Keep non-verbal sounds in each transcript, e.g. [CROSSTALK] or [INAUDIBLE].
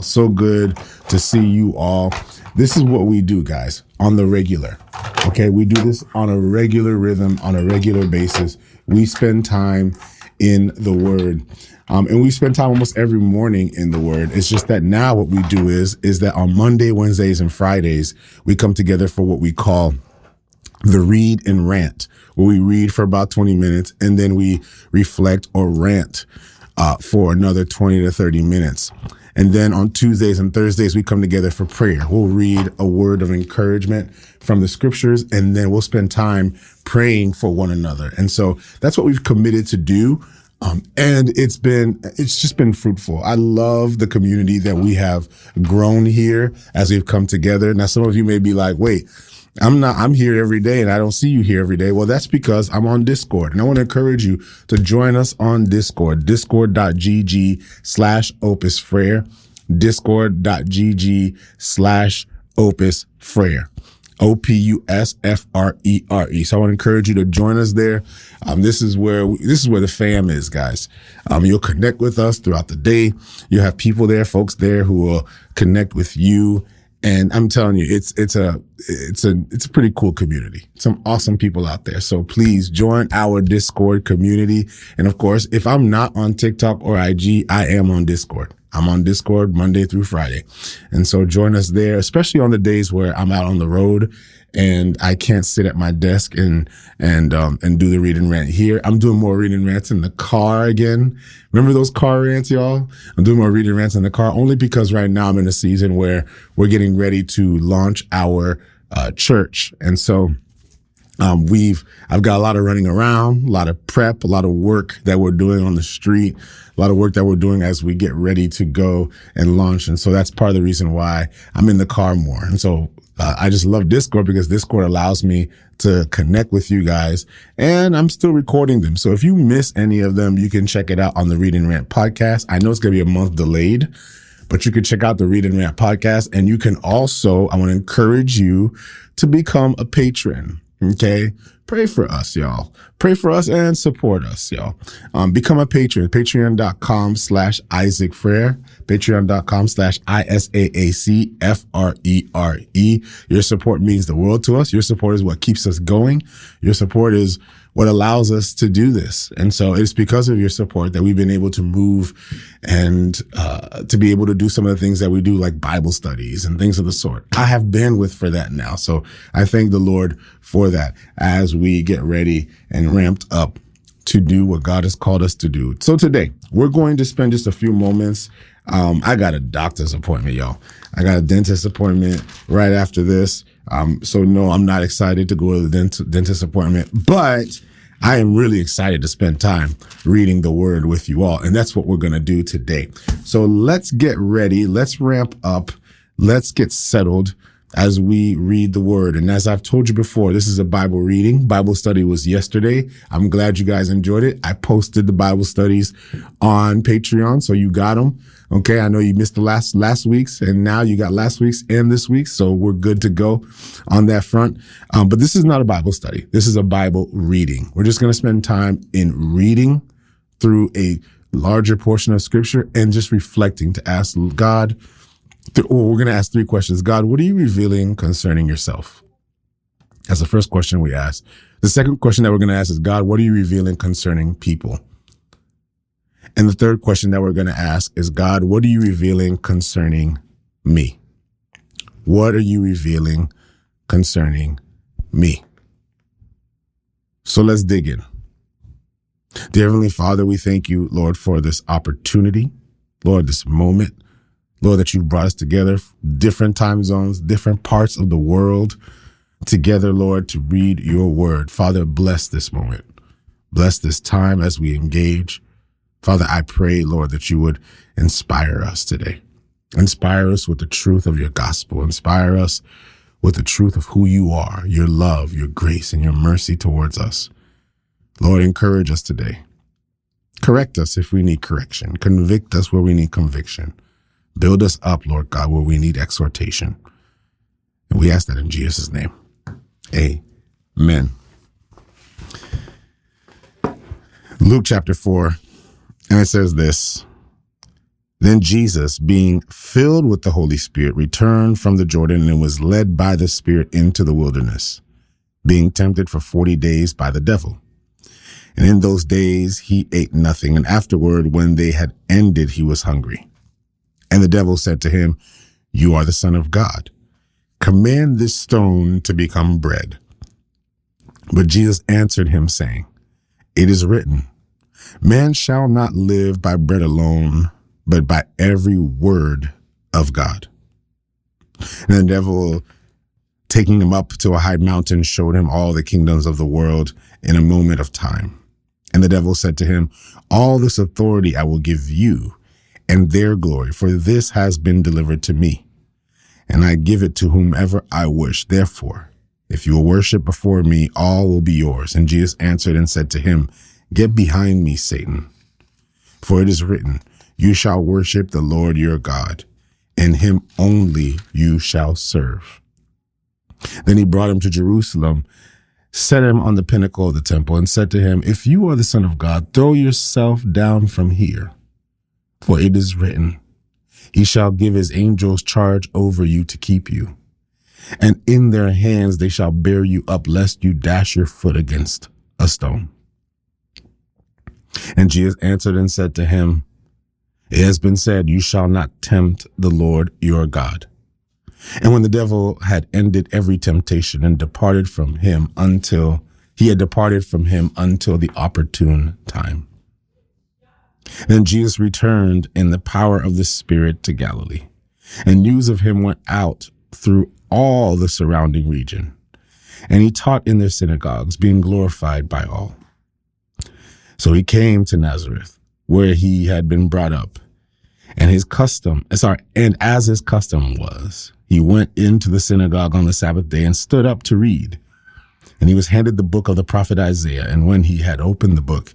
So good to see you all. This is what we do, guys, on the regular. Okay, we do this on a regular rhythm, on a regular basis. We spend time in the Word. Um, and we spend time almost every morning in the word. It's just that now what we do is, is that on Monday, Wednesdays, and Fridays, we come together for what we call the read and rant, where we read for about 20 minutes and then we reflect or rant, uh, for another 20 to 30 minutes. And then on Tuesdays and Thursdays, we come together for prayer. We'll read a word of encouragement from the scriptures, and then we'll spend time praying for one another. And so that's what we've committed to do. Um, and it's been, it's just been fruitful. I love the community that we have grown here as we've come together. Now, some of you may be like, wait, I'm not, I'm here every day and I don't see you here every day. Well, that's because I'm on Discord and I want to encourage you to join us on Discord, discord.gg slash opus frere, discord.gg slash opus frere. O P U S F R E R E. So I want to encourage you to join us there. Um, this is where we, this is where the fam is, guys. Um, you'll connect with us throughout the day. You'll have people there, folks there who will connect with you. And I'm telling you, it's it's a it's a it's a pretty cool community. Some awesome people out there. So please join our Discord community. And of course, if I'm not on TikTok or IG, I am on Discord. I'm on Discord Monday through Friday. And so join us there, especially on the days where I'm out on the road and I can't sit at my desk and, and, um, and do the read and rant here. I'm doing more read and rants in the car again. Remember those car rants, y'all? I'm doing more read and rants in the car only because right now I'm in a season where we're getting ready to launch our, uh, church. And so, um, we've, I've got a lot of running around, a lot of prep, a lot of work that we're doing on the street, a lot of work that we're doing as we get ready to go and launch. And so that's part of the reason why I'm in the car more. And so uh, I just love Discord because Discord allows me to connect with you guys and I'm still recording them. So if you miss any of them, you can check it out on the Read and Rant podcast. I know it's going to be a month delayed, but you can check out the Read and Rant podcast and you can also, I want to encourage you to become a patron. Okay. Pray for us, y'all. Pray for us and support us, y'all. Um, become a patron, patreon.com slash Isaac Frere, patreon.com slash I-S-A-A-C-F-R-E-R-E. Your support means the world to us. Your support is what keeps us going. Your support is what allows us to do this. And so it's because of your support that we've been able to move and uh, to be able to do some of the things that we do, like Bible studies and things of the sort. I have bandwidth for that now. So I thank the Lord for that as we get ready and ramped up to do what God has called us to do. So today we're going to spend just a few moments. Um, I got a doctor's appointment, y'all. I got a dentist appointment right after this. Um, so no, I'm not excited to go to the dent- dentist appointment, but I am really excited to spend time reading the word with you all. And that's what we're going to do today. So let's get ready. Let's ramp up. Let's get settled as we read the word. And as I've told you before, this is a Bible reading. Bible study was yesterday. I'm glad you guys enjoyed it. I posted the Bible studies on Patreon. So you got them. Okay. I know you missed the last, last week's and now you got last week's and this week's. So we're good to go on that front. Um, but this is not a Bible study. This is a Bible reading. We're just going to spend time in reading through a larger portion of scripture and just reflecting to ask God, well, oh, we're going to ask three questions. God, what are you revealing concerning yourself? That's the first question we ask. The second question that we're going to ask is, God, what are you revealing concerning people? And the third question that we're going to ask is, God, what are you revealing concerning me? What are you revealing concerning me? So let's dig in. Dear Heavenly Father, we thank you, Lord, for this opportunity, Lord, this moment, Lord, that you've brought us together, different time zones, different parts of the world together, Lord, to read your word. Father, bless this moment. Bless this time as we engage. Father, I pray, Lord, that you would inspire us today. Inspire us with the truth of your gospel. Inspire us with the truth of who you are, your love, your grace, and your mercy towards us. Lord, encourage us today. Correct us if we need correction. Convict us where we need conviction. Build us up, Lord God, where we need exhortation. And we ask that in Jesus' name. Amen. Luke chapter 4, and it says this Then Jesus, being filled with the Holy Spirit, returned from the Jordan and was led by the Spirit into the wilderness, being tempted for 40 days by the devil. And in those days he ate nothing, and afterward, when they had ended, he was hungry. And the devil said to him, You are the Son of God. Command this stone to become bread. But Jesus answered him, saying, It is written, Man shall not live by bread alone, but by every word of God. And the devil, taking him up to a high mountain, showed him all the kingdoms of the world in a moment of time. And the devil said to him, All this authority I will give you and their glory, for this has been delivered to me. And I give it to whomever I wish. Therefore, if you will worship before me, all will be yours. And Jesus answered and said to him, Get behind me, Satan. For it is written, You shall worship the Lord your God, and him only you shall serve. Then he brought him to Jerusalem, set him on the pinnacle of the temple, and said to him, If you are the Son of God, throw yourself down from here. For it is written, He shall give his angels charge over you to keep you. And in their hands they shall bear you up, lest you dash your foot against a stone. And Jesus answered and said to him, It has been said, You shall not tempt the Lord your God. And when the devil had ended every temptation and departed from him until he had departed from him until the opportune time. Then Jesus returned in the power of the Spirit to Galilee, and news of him went out through all the surrounding region. And he taught in their synagogues, being glorified by all. So he came to Nazareth, where he had been brought up. And his custom, sorry, and as his custom was, he went into the synagogue on the Sabbath day and stood up to read. And he was handed the book of the prophet Isaiah. And when he had opened the book,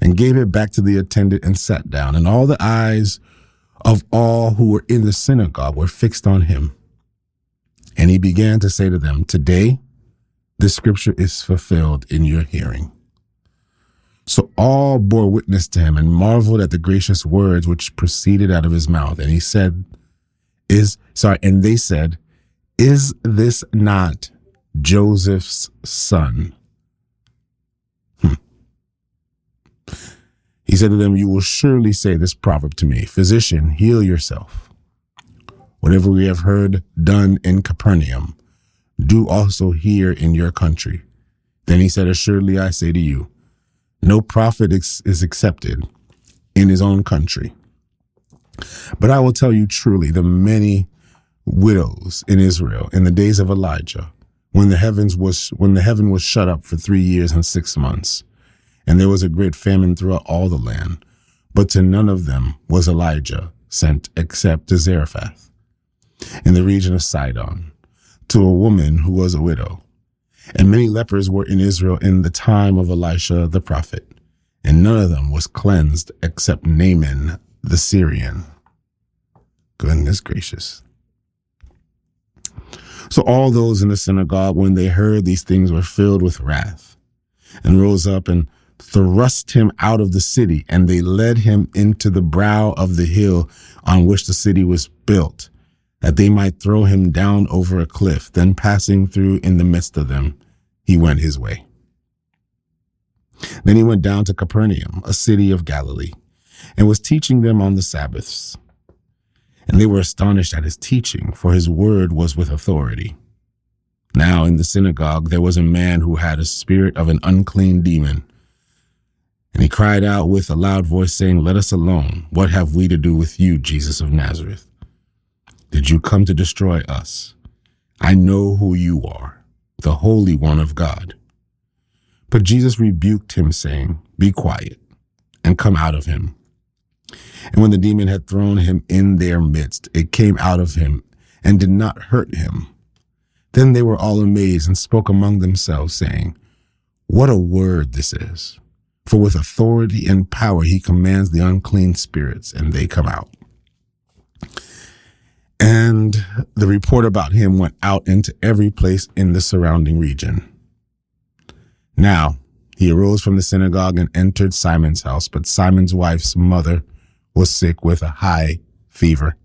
and gave it back to the attendant and sat down. And all the eyes of all who were in the synagogue were fixed on him. And he began to say to them, Today, this scripture is fulfilled in your hearing. So all bore witness to him and marveled at the gracious words which proceeded out of his mouth. And he said, Is, sorry, and they said, Is this not Joseph's son? Hmm. He said to them, You will surely say this proverb to me Physician, heal yourself. Whatever we have heard done in Capernaum, do also here in your country. Then he said, Assuredly I say to you, no prophet is accepted in his own country. But I will tell you truly, the many widows in Israel in the days of Elijah, when the heavens was when the heaven was shut up for three years and six months, and there was a great famine throughout all the land, but to none of them was Elijah sent except to Zarephath, in the region of Sidon, to a woman who was a widow. And many lepers were in Israel in the time of Elisha the prophet, and none of them was cleansed except Naaman the Syrian. Goodness gracious. So all those in the synagogue, when they heard these things, were filled with wrath and rose up and thrust him out of the city. And they led him into the brow of the hill on which the city was built that they might throw him down over a cliff. Then passing through in the midst of them, he went his way. Then he went down to Capernaum, a city of Galilee, and was teaching them on the Sabbaths. And they were astonished at his teaching, for his word was with authority. Now in the synagogue there was a man who had a spirit of an unclean demon. And he cried out with a loud voice, saying, Let us alone. What have we to do with you, Jesus of Nazareth? Did you come to destroy us? I know who you are, the Holy One of God. But Jesus rebuked him, saying, Be quiet and come out of him. And when the demon had thrown him in their midst, it came out of him, and did not hurt him. Then they were all amazed and spoke among themselves, saying, What a word this is! For with authority and power he commands the unclean spirits, and they come out. And the report about him went out into every place in the surrounding region. Now he arose from the synagogue and entered Simon's house, but Simon's wife's mother was sick with a high fever.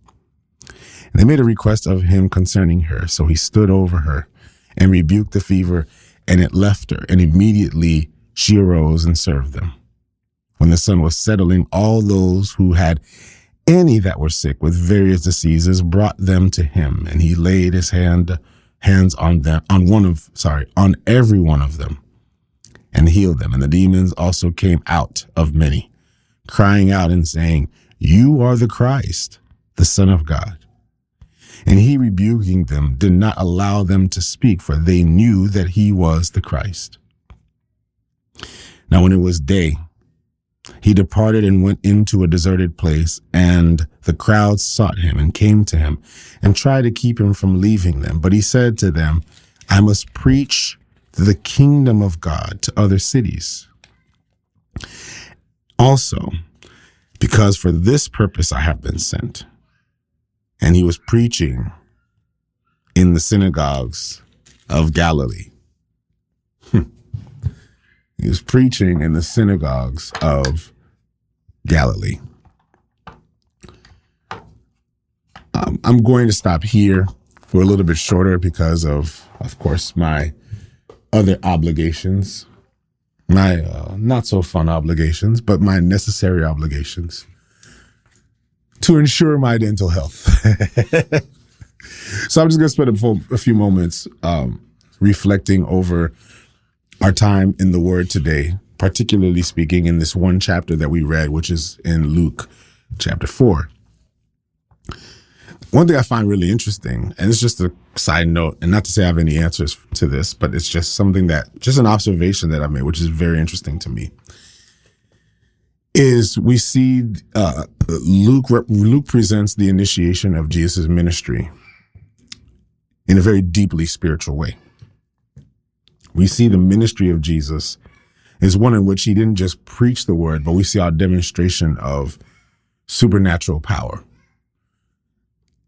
And they made a request of him concerning her. So he stood over her and rebuked the fever, and it left her. And immediately she arose and served them. When the sun was settling, all those who had any that were sick with various diseases brought them to him, and he laid his hand hands on them on one of sorry on every one of them and healed them and the demons also came out of many crying out and saying you are the christ the son of god and he, rebuking them, did not allow them to speak, for they knew that he was the Christ. Now, when it was day, he departed and went into a deserted place, and the crowds sought him and came to him and tried to keep him from leaving them. But he said to them, I must preach the kingdom of God to other cities. Also, because for this purpose I have been sent and he was preaching in the synagogues of Galilee. He was preaching in the synagogues of Galilee. Um, I'm going to stop here for a little bit shorter because of, of course, my other obligations, my uh, not so fun obligations, but my necessary obligations to ensure my dental health. [LAUGHS] so I'm just going to spend a, full, a, few moments um, reflecting over our time in the Word today, particularly speaking in this one chapter that we read, which is in Luke chapter 4. One thing I find really interesting, and it's just a side note, and not to say I have any answers to this, but it's just something that, just an observation that I made, which is very interesting to me is we see uh, Luke Luke presents the initiation of Jesus' ministry in a very deeply spiritual way. We see the ministry of Jesus is one in which he didn't just preach the word, but we see our demonstration of supernatural power.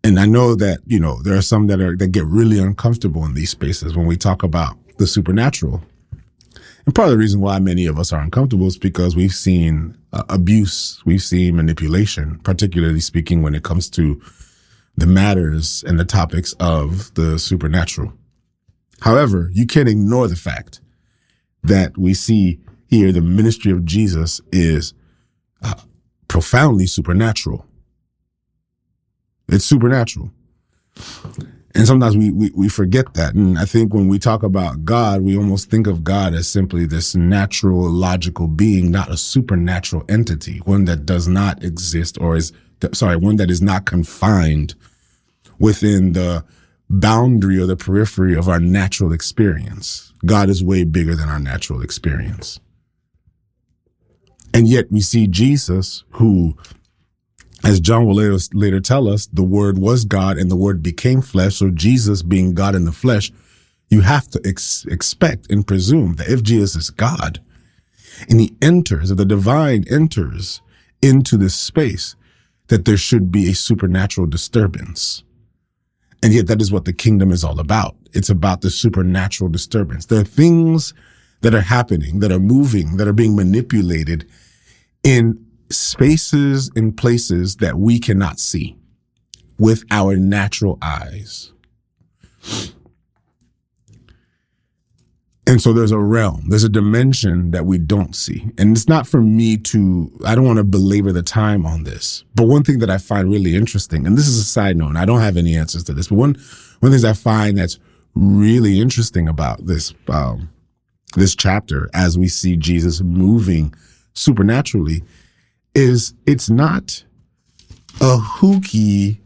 And I know that, you know, there are some that are that get really uncomfortable in these spaces when we talk about the supernatural and part of the reason why many of us are uncomfortable is because we've seen uh, abuse, we've seen manipulation, particularly speaking when it comes to the matters and the topics of the supernatural. However, you can't ignore the fact that we see here the ministry of Jesus is uh, profoundly supernatural. It's supernatural. And sometimes we, we, we forget that. And I think when we talk about God, we almost think of God as simply this natural, logical being, not a supernatural entity, one that does not exist or is, sorry, one that is not confined within the boundary or the periphery of our natural experience. God is way bigger than our natural experience. And yet we see Jesus who as John will later, later tell us, the word was God and the word became flesh. So Jesus being God in the flesh, you have to ex- expect and presume that if Jesus is God and he enters, if the divine enters into this space, that there should be a supernatural disturbance. And yet that is what the kingdom is all about. It's about the supernatural disturbance. There are things that are happening, that are moving, that are being manipulated in spaces and places that we cannot see with our natural eyes. And so there's a realm, there's a dimension that we don't see. And it's not for me to, I don't want to belabor the time on this. But one thing that I find really interesting, and this is a side note, and I don't have any answers to this, but one, one of the things I find that's really interesting about this, um, this chapter as we see Jesus moving supernaturally is it's not a hooky,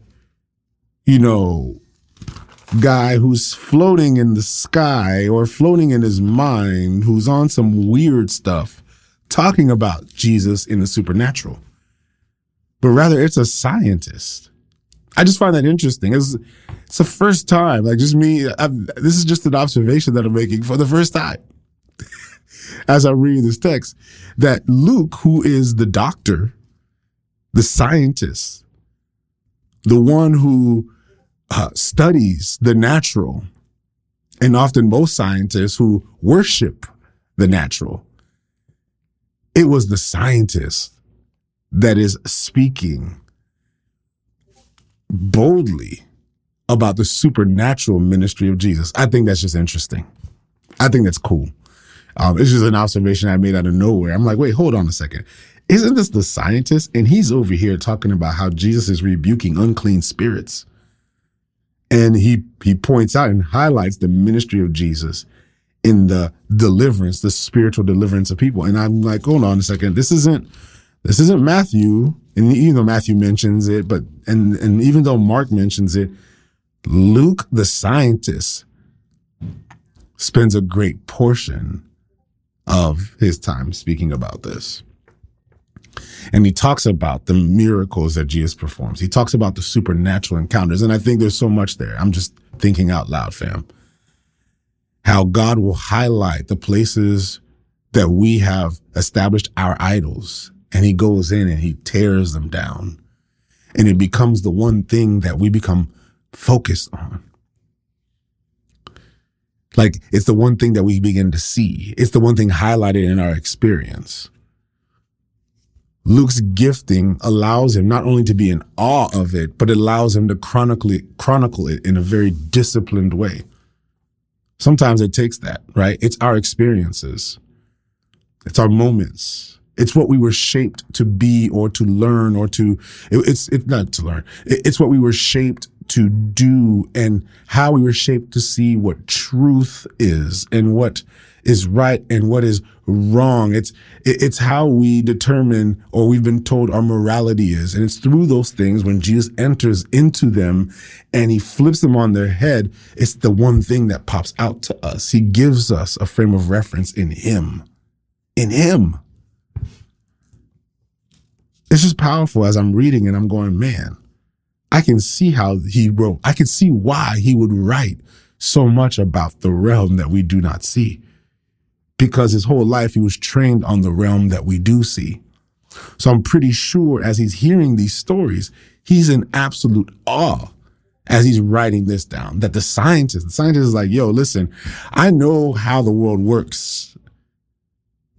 you know, guy who's floating in the sky or floating in his mind who's on some weird stuff talking about Jesus in the supernatural, but rather it's a scientist. I just find that interesting. It's, It's the first time, like just me. I'm, this is just an observation that I'm making for the first time [LAUGHS] as I read this text that Luke, who is the doctor, the scientist, the one who uh, studies the natural, and often most scientists who worship the natural, it was the scientist that is speaking boldly about the supernatural ministry of Jesus. I think that's just interesting. I think that's cool. Um, it's just an observation I made out of nowhere. I'm like, wait, hold on a second. Isn't this the scientist? And he's over here talking about how Jesus is rebuking unclean spirits. And he he points out and highlights the ministry of Jesus in the deliverance, the spiritual deliverance of people. And I'm like, hold on a second. This isn't this isn't Matthew. And even though Matthew mentions it, but and and even though Mark mentions it, Luke, the scientist, spends a great portion of his time speaking about this. And he talks about the miracles that Jesus performs. He talks about the supernatural encounters. And I think there's so much there. I'm just thinking out loud, fam. How God will highlight the places that we have established our idols. And he goes in and he tears them down. And it becomes the one thing that we become focused on. Like it's the one thing that we begin to see. It's the one thing highlighted in our experience. Luke's gifting allows him not only to be in awe of it, but it allows him to chronically chronicle it in a very disciplined way. Sometimes it takes that, right? It's our experiences. It's our moments it's what we were shaped to be or to learn or to, it, it's, it's not to learn. It, it's what we were shaped to do and how we were shaped to see what truth is and what is right and what is wrong. It's, it's how we determine or we've been told our morality is. And it's through those things when Jesus enters into them and he flips them on their head. It's the one thing that pops out to us. He gives us a frame of reference in him, in him it's just powerful as I'm reading and I'm going, man, I can see how he wrote. I can see why he would write so much about the realm that we do not see. Because his whole life he was trained on the realm that we do see. So I'm pretty sure as he's hearing these stories, he's in absolute awe as he's writing this down that the scientist, the scientist is like, yo, listen, I know how the world works.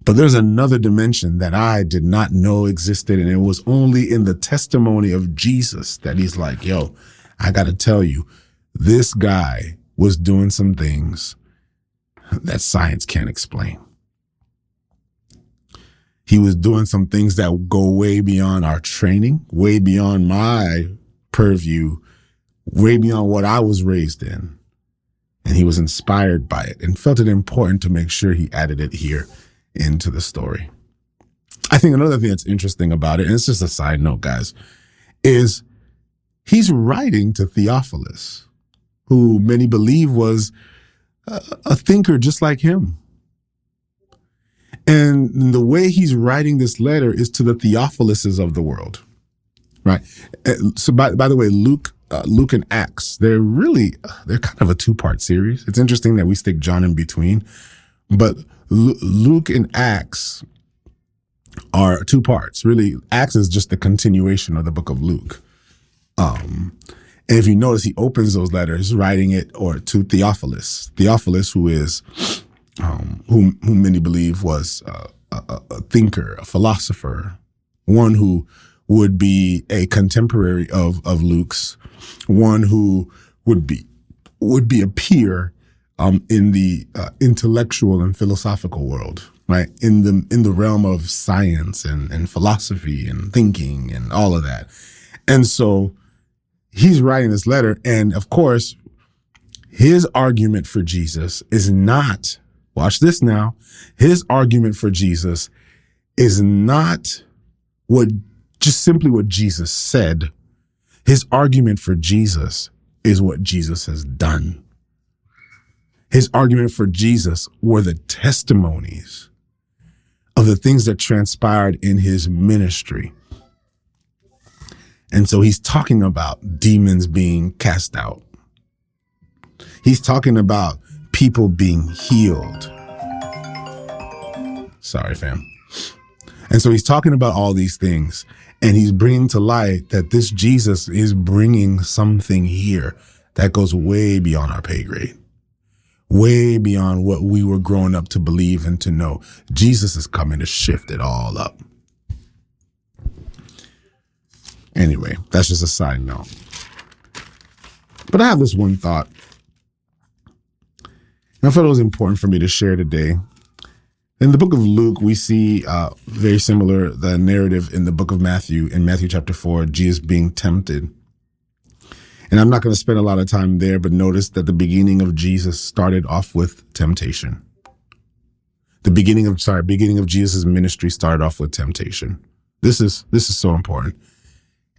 But there's another dimension that I did not know existed. And it was only in the testimony of Jesus that he's like, yo, I got to tell you, this guy was doing some things that science can't explain. He was doing some things that go way beyond our training, way beyond my purview, way beyond what I was raised in. And he was inspired by it and felt it important to make sure he added it here into the story. I think another thing that's interesting about it, and it's just a side note, guys, is he's writing to Theophilus, who many believe was a, thinker just like him. And the way he's writing this letter is to the Theophiluses of the world, right? Uh, so, by, by the way, Luke, uh, Luke and Acts, they're really they're kind of a two part series. It's interesting that we stick John in between, but Luke and Acts are two parts. Really, Acts is just the continuation of the book of Luke. Um, and if you notice, he opens those letters writing it or to Theophilus. Theophilus, who is, um, whom, whom many believe was a, a thinker, a philosopher, one who would be a contemporary of, of Luke's, one who would be, would be a peer um, in the uh, intellectual and philosophical world, right? In the in the realm of science and, and philosophy and thinking and all of that. And so he's writing this letter, and of course, his argument for Jesus is not, watch this now, his argument for Jesus is not what just simply what Jesus said. His argument for Jesus is what Jesus has done. His argument for Jesus were the testimonies of the things that transpired in his ministry. And so he's talking about demons being cast out, He's talking about people being healed. Sorry, fam. And so he's talking about all these things and he's bringing to light that this Jesus is bringing something here that goes way beyond our pay grade, way beyond what we were growing up to believe and to know. Jesus is coming to shift it all up. Anyway, that's just a side note. But I have this one thought. And I thought it was important for me to share today. In the book of Luke, we see uh, very similar the narrative in the book of Matthew. In Matthew chapter four, Jesus being tempted. And I'm not going to spend a lot of time there, but notice that the beginning of Jesus started off with temptation. The beginning of sorry, beginning of Jesus' ministry started off with temptation. This is this is so important.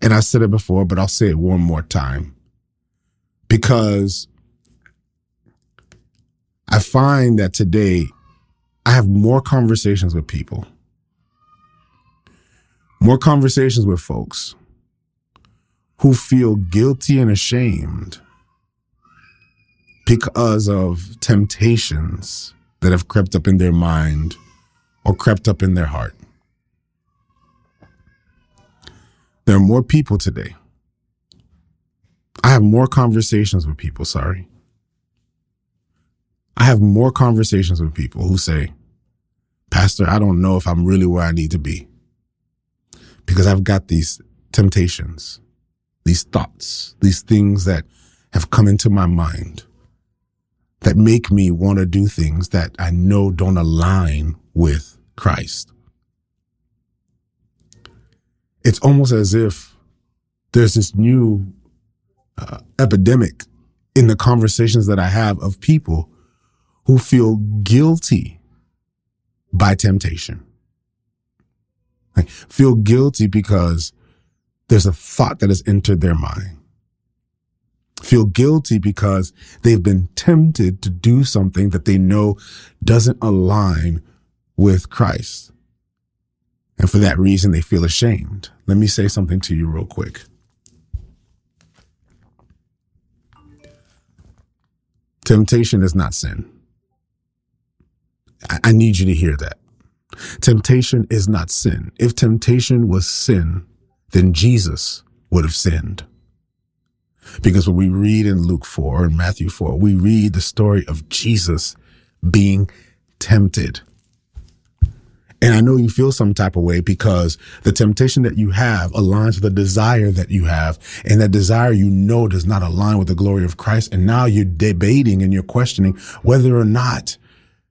And I said it before, but I'll say it one more time. Because I find that today I have more conversations with people, more conversations with folks who feel guilty and ashamed because of temptations that have crept up in their mind or crept up in their heart. There are more people today. I have more conversations with people, sorry. I have more conversations with people who say, Pastor, I don't know if I'm really where I need to be because I've got these temptations, these thoughts, these things that have come into my mind that make me want to do things that I know don't align with Christ. It's almost as if there's this new uh, epidemic in the conversations that I have of people who feel guilty by temptation. Like, feel guilty because there's a thought that has entered their mind. Feel guilty because they've been tempted to do something that they know doesn't align with Christ. And for that reason, they feel ashamed. Let me say something to you real quick. Temptation is not sin. I, need you to hear that. Temptation is not sin. If temptation was sin, then Jesus would have sinned. Because when we read in Luke 4 and Matthew 4, we read the story of Jesus being tempted. And I know you feel some type of way because the temptation that you have aligns with the desire that you have. And that desire you know does not align with the glory of Christ. And now you're debating and you're questioning whether or not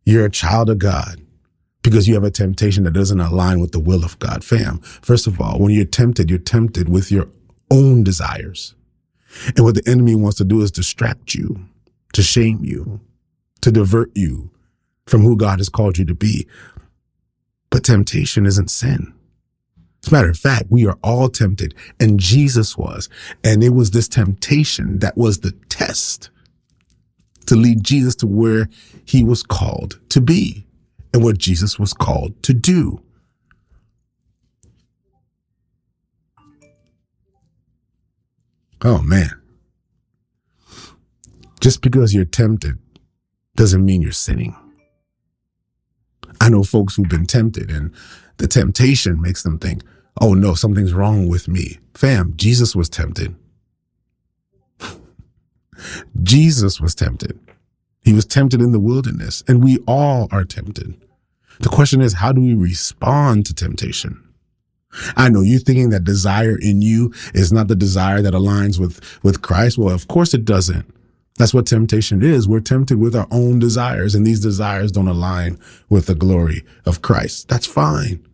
you're a child of God because you have a temptation that doesn't align with the will of God. Fam, first of all, when you're tempted, you're tempted with your own desires. And what the enemy wants to do is distract you, to shame you, to divert you from who God has called you to be. But temptation isn't sin. As a matter of fact, we are all tempted, and Jesus was. And it was this temptation that was the test to lead Jesus to where he was called to be and what Jesus was called to do. Oh man. Just because you're tempted doesn't mean you're sinning. I know folks who've been tempted and the temptation makes them think, oh no, something's wrong with me. Fam, Jesus was tempted. [LAUGHS] Jesus was tempted. He was tempted in the wilderness, and we all are tempted. The question is, how do we respond to temptation? I know you're thinking that desire in you is not the desire that aligns with, with Christ. Well, of course it doesn't. That's what temptation is. We're tempted with our own desires, and these desires don't align with the glory of Christ. That's fine.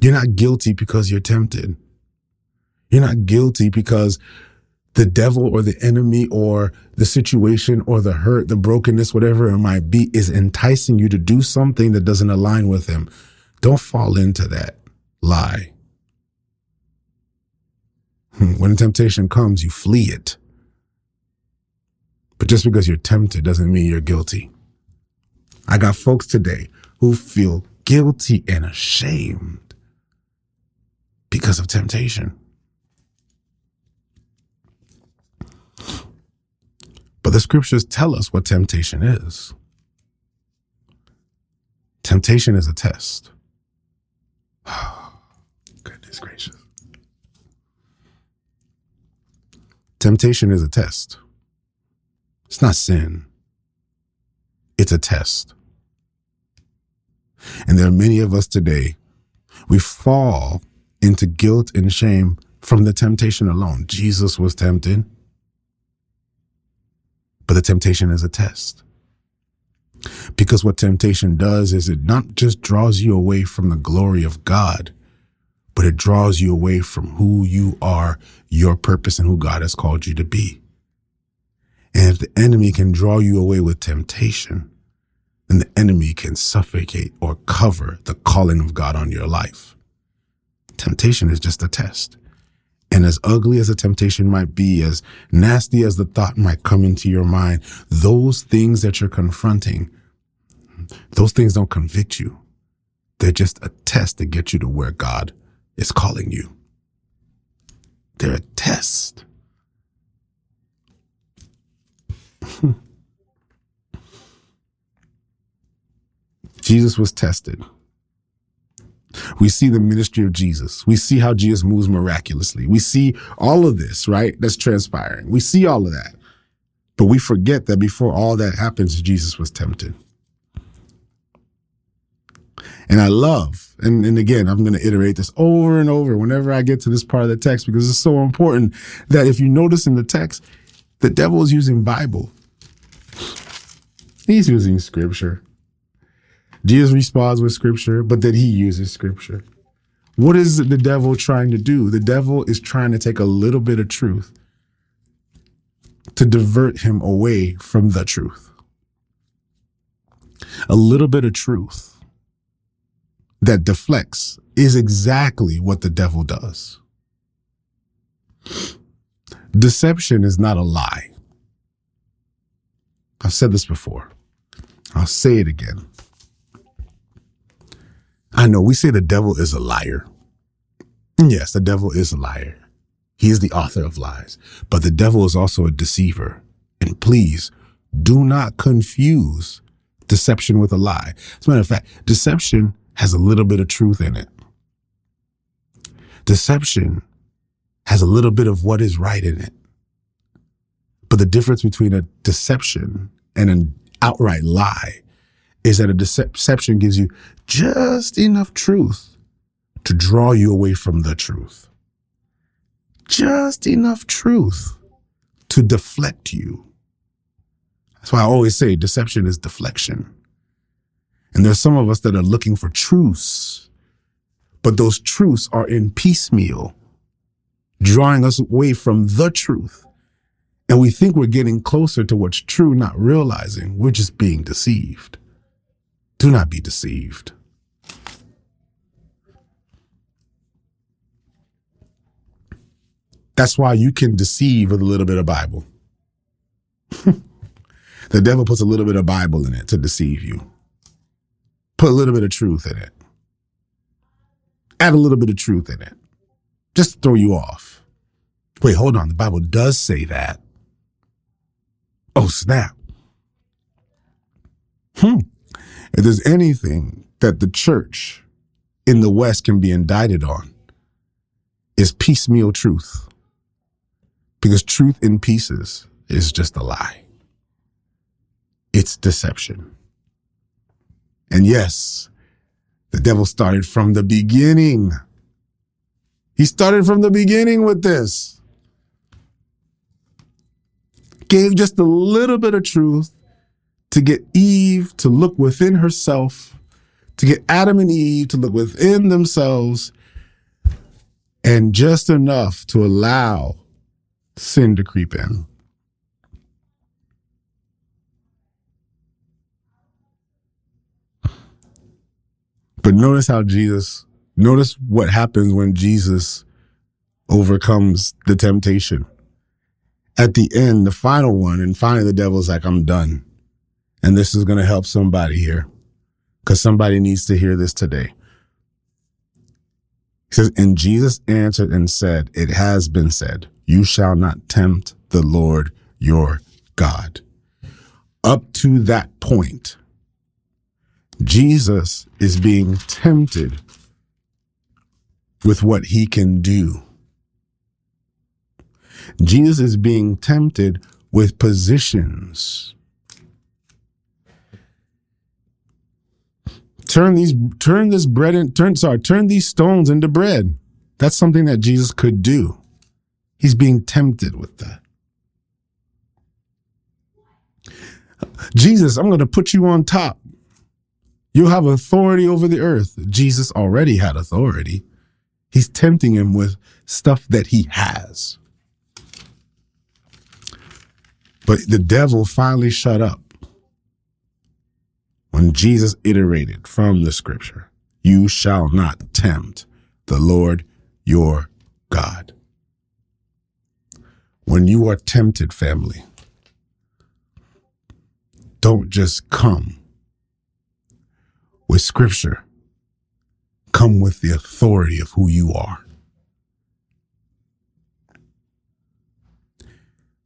You're not guilty because you're tempted. You're not guilty because the devil or the enemy or the situation or the hurt, the brokenness, whatever it might be, is enticing you to do something that doesn't align with him. Don't fall into that lie. Hmm, when temptation comes, you flee it. But just because you're tempted doesn't mean you're guilty. I got folks today who feel guilty and ashamed because of temptation. But the scriptures tell us what temptation is. Temptation is a test. [SIGHS] goodness gracious. Temptation is a test. It's not sin. It's a test. And there are many of us today, we fall into guilt and shame from the temptation alone. Jesus was tempted, but the temptation is a test. Because what temptation does is it not just draws you away from the glory of God, but it draws you away from who you are, your purpose, and who God has called you to be. And if the enemy can draw you away with temptation, then the enemy can suffocate or cover the calling of God on your life. Temptation is just a test. And as ugly as a temptation might be, as nasty as the thought might come into your mind, those things that you're confronting, those things don't convict you. They're just a test to get you to where God is calling you. They're a test. [LAUGHS] Jesus was tested. We see the ministry of Jesus. We see how Jesus moves miraculously. We see all of this, right? That's transpiring. We see all of that. But we forget that before all that happens, Jesus was tempted. And I love, and, and again, I'm going to iterate this over and over whenever I get to this part of the text because it's so important that if you notice in the text, the devil is using Bible. He's using scripture. Jesus responds with scripture, but then he uses scripture. What is the devil trying to do? The devil is trying to take a little bit of truth to divert him away from the truth. A little bit of truth that deflects is exactly what the devil does. Deception is not a lie. I've said this before. I'll say it again. I know we say the devil is a liar. Yes, the devil is a liar. He is the author of lies, but the devil is also a deceiver. And please do not confuse deception with a lie. As a matter of fact, deception has a little bit of truth in it. Deception has a little bit of what is right in it. But the difference between a deception and an outright lie is that a deception gives you just enough truth to draw you away from the truth. Just enough truth to deflect you. That's why I always say deception is deflection. And there's some of us that are looking for truths, but those truths are in piecemeal, drawing us away from the truth. And we think we're getting closer to what's true, not realizing we're just being deceived. Do not be deceived. That's why you can deceive with a little bit of Bible. [LAUGHS] the devil puts a little bit of Bible in it to deceive you. Put a little bit of truth in it. Add a little bit of truth in it. Just to throw you off. Wait, hold on. The Bible does say that. Oh, snap. Hmm. If there's anything that the church in the West can be indicted on, is piecemeal truth. Because truth in pieces is just a lie. It's deception. And yes, the devil started from the beginning. He started from the beginning with this. Gave just a little bit of truth to get Eve to look within herself, to get Adam and Eve to look within themselves, and just enough to allow sin to creep in. But notice how Jesus, notice what happens when Jesus overcomes the temptation. At the end, the final one, and finally the devil's like, I'm done. And this is going to help somebody here because somebody needs to hear this today. He says, And Jesus answered and said, It has been said, You shall not tempt the Lord your God. Up to that point, Jesus is being tempted with what he can do. Jesus is being tempted with positions. Turn these turn this bread and turn sorry, turn these stones into bread. That's something that Jesus could do. He's being tempted with that. Jesus, I'm going to put you on top. You'll have authority over the earth. Jesus already had authority. He's tempting him with stuff that he has. But the devil finally shut up when Jesus iterated from the scripture You shall not tempt the Lord your God. When you are tempted, family, don't just come with scripture, come with the authority of who you are.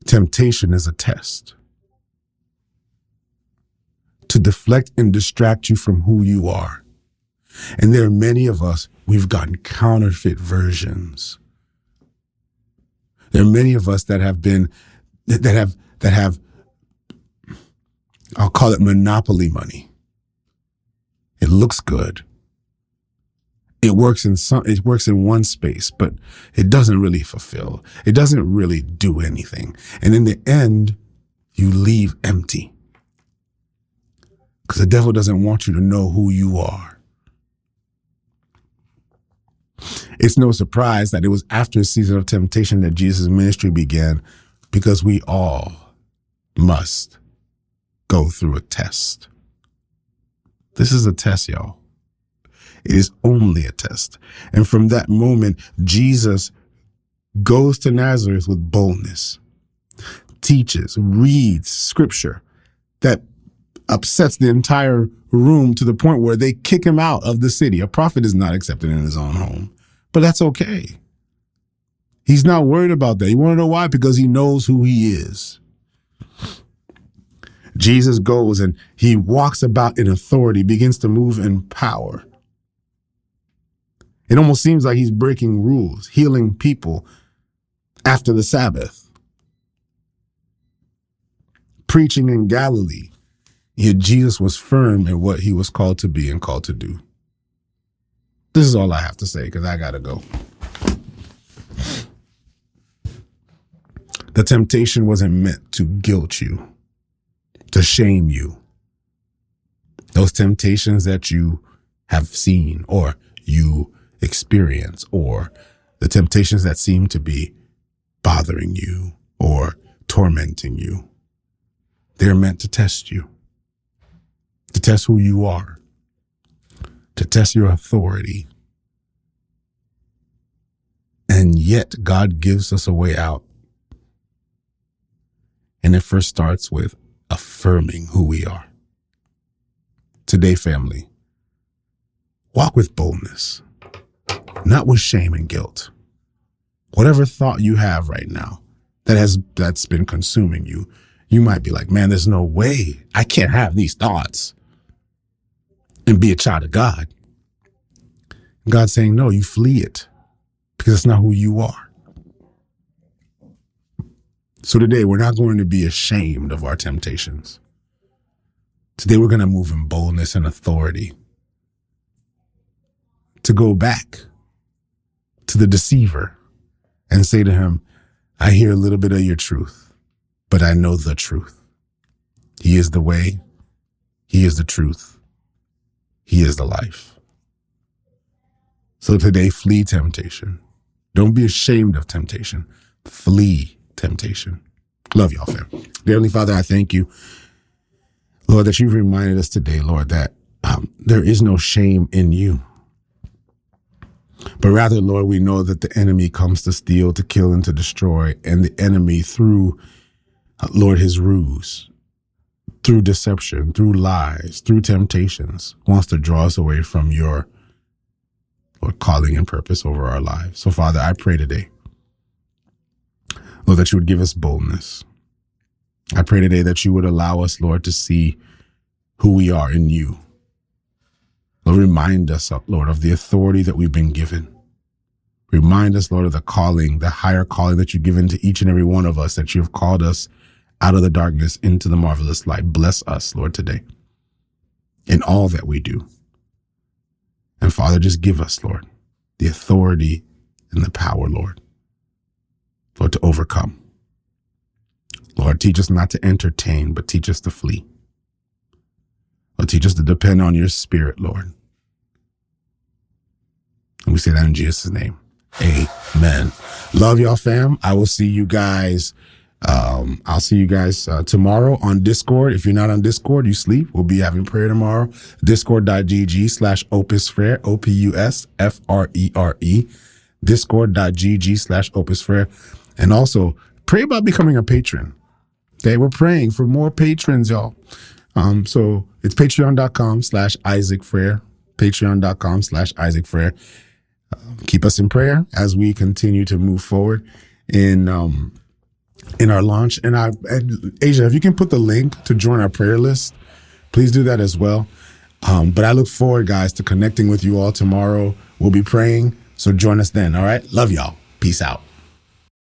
Temptation is a test to deflect and distract you from who you are. And there are many of us, we've gotten counterfeit versions. There are many of us that have been, that have, that have, I'll call it monopoly money. It looks good. It works in some, it works in one space, but it doesn't really fulfill. It doesn't really do anything. And in the end, you leave empty. Because the devil doesn't want you to know who you are. It's no surprise that it was after a season of temptation that Jesus' ministry began because we all must go through a test. This is a test, y'all. It is only a test. And from that moment, Jesus goes to Nazareth with boldness, teaches, reads scripture that upsets the entire room to the point where they kick him out of the city. A prophet is not accepted in his own home, but that's okay. He's not worried about that. You want to know why? Because he knows who he is. Jesus goes and he walks about in authority, begins to move in power. It almost seems like he's breaking rules, healing people after the Sabbath, preaching in Galilee, Yet Jesus was firm in what he was called to be and called to do. This is all I have to say because I got to go. The temptation wasn't meant to guilt you, to shame you. Those temptations that you have seen or you experience, or the temptations that seem to be bothering you or tormenting you, they're meant to test you to test who you are, to test your authority. And yet, God gives us a way out. And it first starts with affirming who we are. Today, family, walk with boldness, not with shame and guilt. Whatever thought you have right now that has that's been consuming you, you might be like, man, there's no way I can't have these thoughts and be a child of God. God's saying, no, you flee it because it's not who you are. So today, we're not going to be ashamed of our temptations. Today, we're going to move in boldness and authority to go back to the deceiver and say to him, I hear a little bit of your truth, but I know the truth. He is the way, He is the truth, he is the life. So today, flee temptation. Don't be ashamed of temptation. Flee temptation. Love y'all, fam. Dear Heavenly Father, I thank you, Lord, that you've reminded us today, Lord, that um, there is no shame in you. But rather, Lord, we know that the enemy comes to steal, to kill, and to destroy. And the enemy, through, Lord, his ruse, through deception, through lies, through temptations, wants to draw us away from your Lord, calling and purpose over our lives. So, Father, I pray today, Lord, that you would give us boldness, I pray today that you would allow us, Lord, to see who we are in you. Lord, remind us, Lord, of the authority that we've been given. Remind us, Lord, of the calling, the higher calling that you've given to each and every one of us, that you have called us out of the darkness into the marvelous light. Bless us, Lord, today in all that we do. And Father, just give us, Lord, the authority and the power, Lord, Lord, to overcome. Lord, teach us not to entertain, but teach us to flee. Lord, teach us to depend on your spirit, Lord. And we say that in Jesus' name. Amen. Love y'all, fam. I will see you guys. Um, I'll see you guys uh, tomorrow on Discord. If you're not on Discord, you sleep. We'll be having prayer tomorrow. Discord.gg slash opus frere, O P U S F R E R E. Discord.gg slash opus frere. And also pray about becoming a patron. Okay. We're praying for more patrons, y'all. Um, so it's patreon.com slash Isaac Frere, patreon.com slash Isaac Frere keep us in prayer as we continue to move forward in um, in our launch. And I, and Asia, if you can put the link to join our prayer list, please do that as well. Um, but I look forward, guys, to connecting with you all tomorrow. We'll be praying, so join us then. All right, love y'all. Peace out.